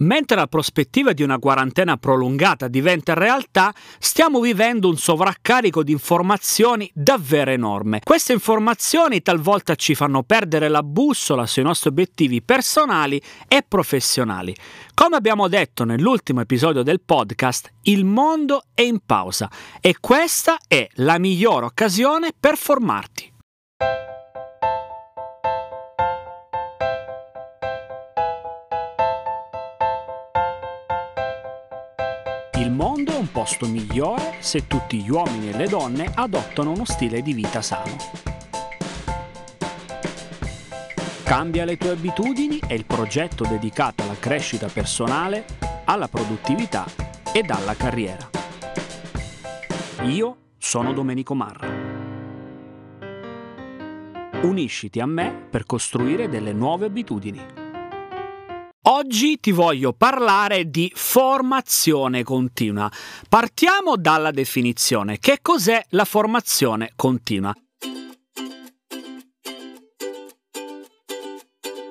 Mentre la prospettiva di una quarantena prolungata diventa realtà, stiamo vivendo un sovraccarico di informazioni davvero enorme. Queste informazioni talvolta ci fanno perdere la bussola sui nostri obiettivi personali e professionali. Come abbiamo detto nell'ultimo episodio del podcast, il mondo è in pausa e questa è la migliore occasione per formarti. Posto migliore se tutti gli uomini e le donne adottano uno stile di vita sano. Cambia le tue abitudini è il progetto dedicato alla crescita personale, alla produttività ed alla carriera. Io sono Domenico Marra. Unisciti a me per costruire delle nuove abitudini. Oggi ti voglio parlare di formazione continua. Partiamo dalla definizione. Che cos'è la formazione continua?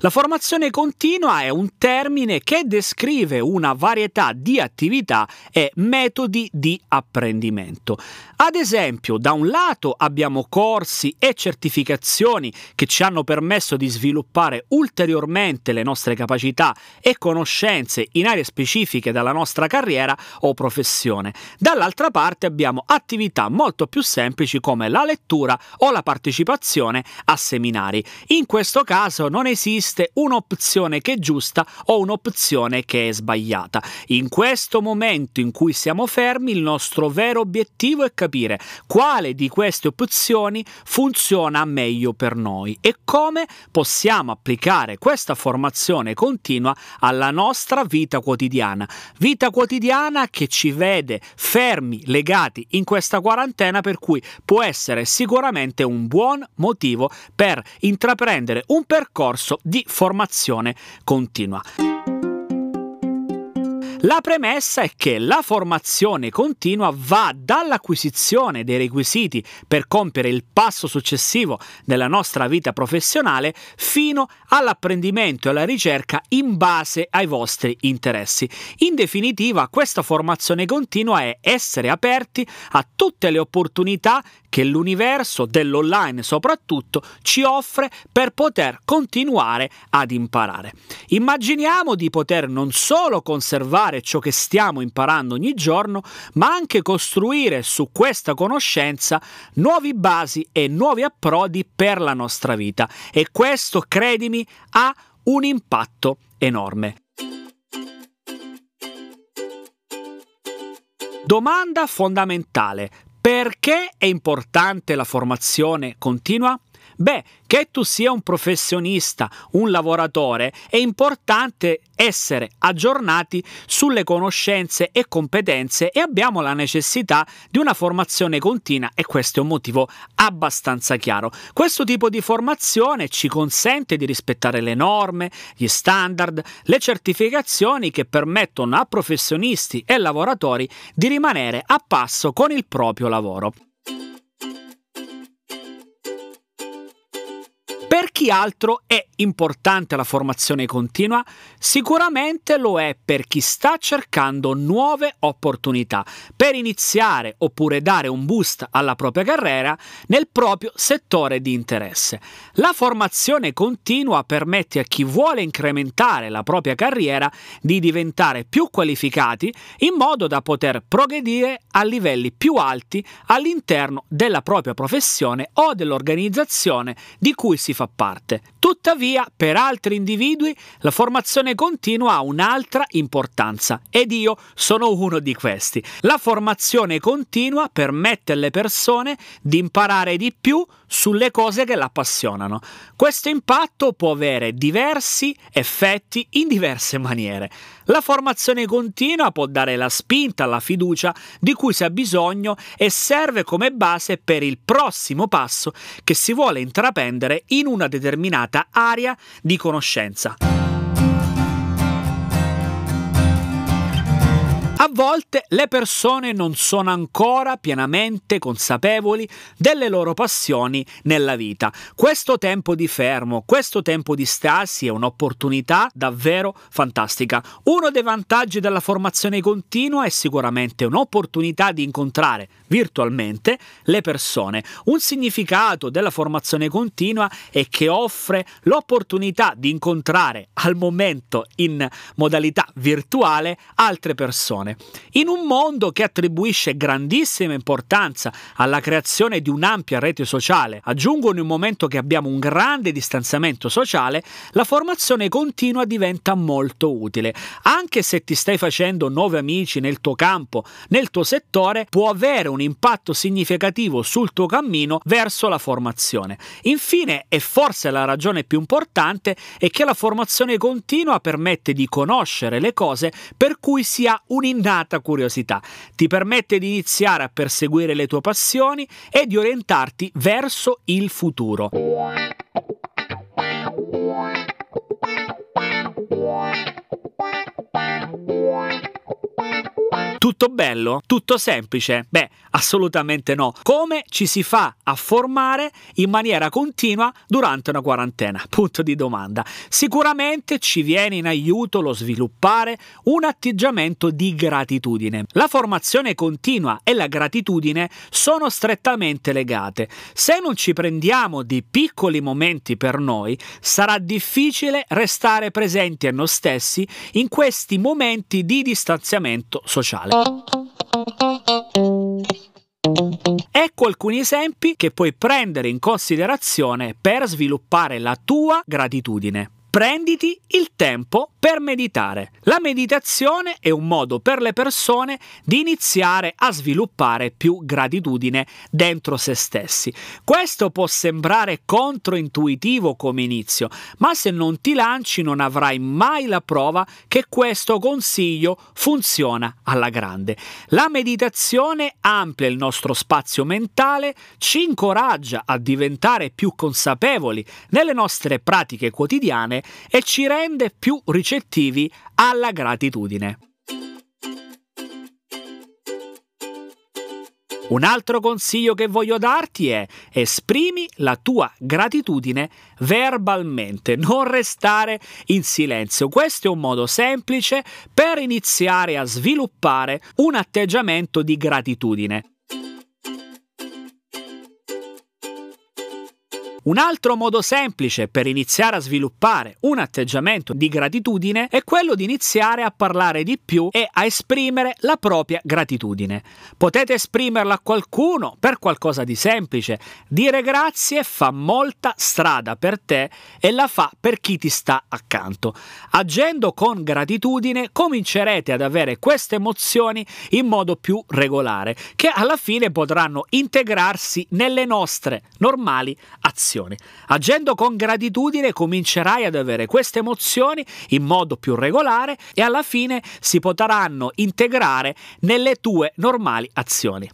La formazione continua è un termine che descrive una varietà di attività e metodi di apprendimento. Ad esempio, da un lato abbiamo corsi e certificazioni che ci hanno permesso di sviluppare ulteriormente le nostre capacità e conoscenze in aree specifiche della nostra carriera o professione. Dall'altra parte abbiamo attività molto più semplici come la lettura o la partecipazione a seminari. In questo caso non esiste un'opzione che è giusta o un'opzione che è sbagliata. In questo momento in cui siamo fermi, il nostro vero obiettivo è capire quale di queste opzioni funziona meglio per noi e come possiamo applicare questa formazione continua alla nostra vita quotidiana. Vita quotidiana che ci vede fermi, legati in questa quarantena, per cui può essere sicuramente un buon motivo per intraprendere un percorso di formazione continua. La premessa è che la formazione continua va dall'acquisizione dei requisiti per compiere il passo successivo nella nostra vita professionale fino all'apprendimento e alla ricerca in base ai vostri interessi. In definitiva, questa formazione continua è essere aperti a tutte le opportunità che l'universo dell'online soprattutto ci offre per poter continuare ad imparare. Immaginiamo di poter non solo conservare applicare ciò che stiamo imparando ogni giorno, ma anche costruire su questa conoscenza nuovi basi e nuovi approdi per la nostra vita. E questo, credimi, ha un impatto enorme. Domanda fondamentale. Perché è importante la formazione continua? Beh, che tu sia un professionista, un lavoratore, è importante essere aggiornati sulle conoscenze e competenze e abbiamo la necessità di una formazione continua e questo è un motivo abbastanza chiaro. Questo tipo di formazione ci consente di rispettare le norme, gli standard, le certificazioni che permettono a professionisti e lavoratori di rimanere a passo con il proprio lavoro. Chi altro è importante la formazione continua? Sicuramente lo è per chi sta cercando nuove opportunità per iniziare oppure dare un boost alla propria carriera nel proprio settore di interesse. La formazione continua permette a chi vuole incrementare la propria carriera di diventare più qualificati in modo da poter progredire a livelli più alti all'interno della propria professione o dell'organizzazione di cui si fa parte parte. Tuttavia, per altri individui, la formazione continua ha un'altra importanza ed io sono uno di questi. La formazione continua permette alle persone di imparare di più sulle cose che l'appassionano. Questo impatto può avere diversi effetti in diverse maniere. La formazione continua può dare la spinta alla fiducia di cui si ha bisogno e serve come base per il prossimo passo che si vuole intraprendere in una determinata area di conoscenza. A volte le persone non sono ancora pienamente consapevoli delle loro passioni nella vita. Questo tempo di fermo, questo tempo di stasi è un'opportunità davvero fantastica. Uno dei vantaggi della formazione continua è sicuramente un'opportunità di incontrare virtualmente le persone. Un significato della formazione continua è che offre l'opportunità di incontrare al momento in modalità virtuale altre persone. In un mondo che attribuisce grandissima importanza alla creazione di un'ampia rete sociale, aggiungo in un momento che abbiamo un grande distanziamento sociale, la formazione continua diventa molto utile. Anche se ti stai facendo nuovi amici nel tuo campo, nel tuo settore, può avere un impatto significativo sul tuo cammino verso la formazione. Infine, e forse la ragione più importante, è che la formazione continua permette di conoscere le cose per cui si ha un'innata curiosità. Ti permette di iniziare a perseguire le tue passioni e di orientarti verso il futuro. Tutto bello? Tutto semplice? Beh, assolutamente no. Come ci si fa a formare in maniera continua durante una quarantena? Punto di domanda. Sicuramente ci viene in aiuto lo sviluppare un atteggiamento di gratitudine. La formazione continua e la gratitudine sono strettamente legate. Se non ci prendiamo di piccoli momenti per noi, sarà difficile restare presenti a noi stessi in questi momenti di distanziamento sociale. Ecco alcuni esempi che puoi prendere in considerazione per sviluppare la tua gratitudine. Prenditi il tempo per meditare. La meditazione è un modo per le persone di iniziare a sviluppare più gratitudine dentro se stessi. Questo può sembrare controintuitivo come inizio, ma se non ti lanci non avrai mai la prova che questo consiglio funziona alla grande. La meditazione amplia il nostro spazio mentale, ci incoraggia a diventare più consapevoli nelle nostre pratiche quotidiane e ci rende più ricettivi alla gratitudine. Un altro consiglio che voglio darti è esprimi la tua gratitudine verbalmente, non restare in silenzio. Questo è un modo semplice per iniziare a sviluppare un atteggiamento di gratitudine. Un altro modo semplice per iniziare a sviluppare un atteggiamento di gratitudine è quello di iniziare a parlare di più e a esprimere la propria gratitudine. Potete esprimerla a qualcuno per qualcosa di semplice. Dire grazie fa molta strada per te e la fa per chi ti sta accanto. Agendo con gratitudine comincerete ad avere queste emozioni in modo più regolare, che alla fine potranno integrarsi nelle nostre normali azioni emozioni. Agendo con gratitudine comincerai ad avere queste emozioni in modo più regolare e alla fine si potranno integrare nelle tue normali azioni.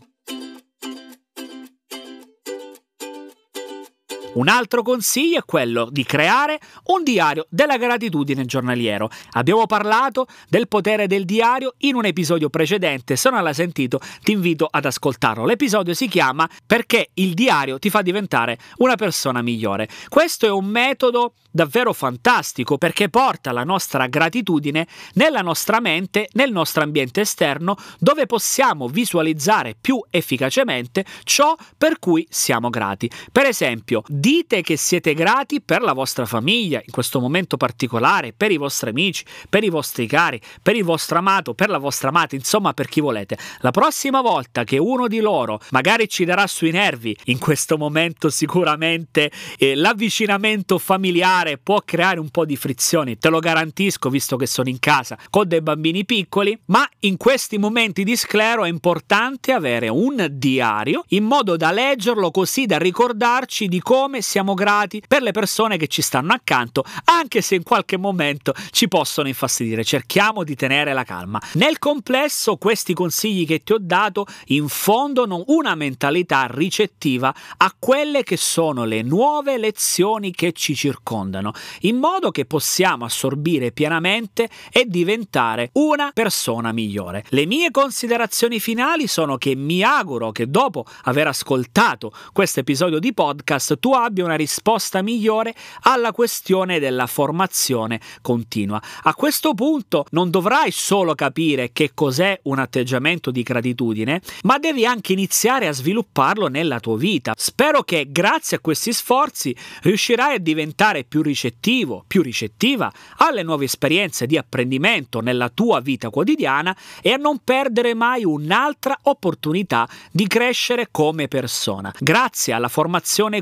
Un altro consiglio è quello di creare un diario della gratitudine giornaliero. Abbiamo parlato del potere del diario in un episodio precedente, se non l'hai sentito ti invito ad ascoltarlo. L'episodio si chiama Perché il diario ti fa diventare una persona migliore. Questo è un metodo davvero fantastico perché porta la nostra gratitudine nella nostra mente, nel nostro ambiente esterno, dove possiamo visualizzare più efficacemente ciò per cui siamo grati. Per esempio, dite che siete grati per la vostra famiglia in questo momento particolare, per i vostri amici, per i vostri cari, per il vostro amato, per la vostra amata, insomma per chi volete. La prossima volta che uno di loro magari ci darà sui nervi, in questo momento sicuramente eh, l'avvicinamento familiare può creare un po' di frizioni, te lo garantisco visto che sono in casa con dei bambini piccoli, ma in questi momenti di sclero è importante avere un diario in modo da leggerlo così da ricordarci di come come siamo grati per le persone che ci stanno accanto, anche se in qualche momento ci possono infastidire. Cerchiamo di tenere la calma. Nel complesso, questi consigli che ti ho dato infondono una mentalità ricettiva a quelle che sono le nuove lezioni che ci circondano, in modo che possiamo assorbire pienamente e diventare una persona migliore. Le mie considerazioni finali sono che mi auguro che dopo aver ascoltato questo episodio di podcast tu abbia una risposta migliore alla questione della formazione continua. A questo punto non dovrai solo capire che cos'è un atteggiamento di gratitudine, ma devi anche iniziare a svilupparlo nella tua vita. Spero che grazie a questi sforzi riuscirai a diventare più ricettivo, più ricettiva alle nuove esperienze di apprendimento nella tua vita quotidiana e a non perdere mai un'altra opportunità di crescere come persona. Grazie alla formazione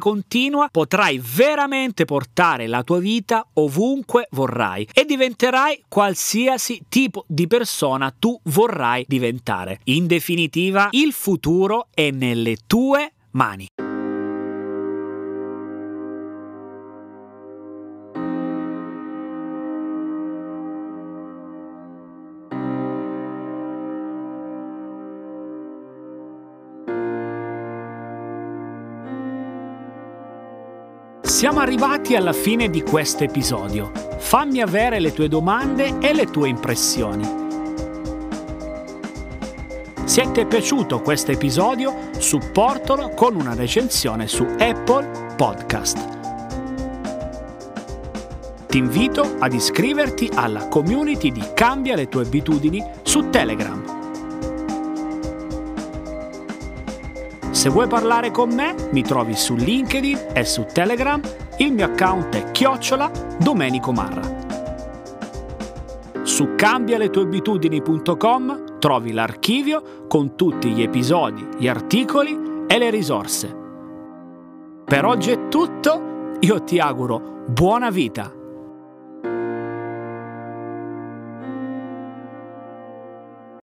continua potrai veramente portare la tua vita ovunque vorrai e diventerai qualsiasi tipo di persona tu vorrai diventare. In definitiva, il futuro è nelle tue mani. Siamo arrivati alla fine di questo episodio. Fammi avere le tue domande e le tue impressioni. Se ti è piaciuto questo episodio, supportalo con una recensione su Apple Podcast. Ti invito ad iscriverti alla community di Cambia le tue abitudini su Telegram. Se vuoi parlare con me, mi trovi su LinkedIn e su Telegram. Il mio account è chiocciola Domenico Marra. Su cambialetueabitudini.com trovi l'archivio con tutti gli episodi, gli articoli e le risorse. Per oggi è tutto, io ti auguro buona vita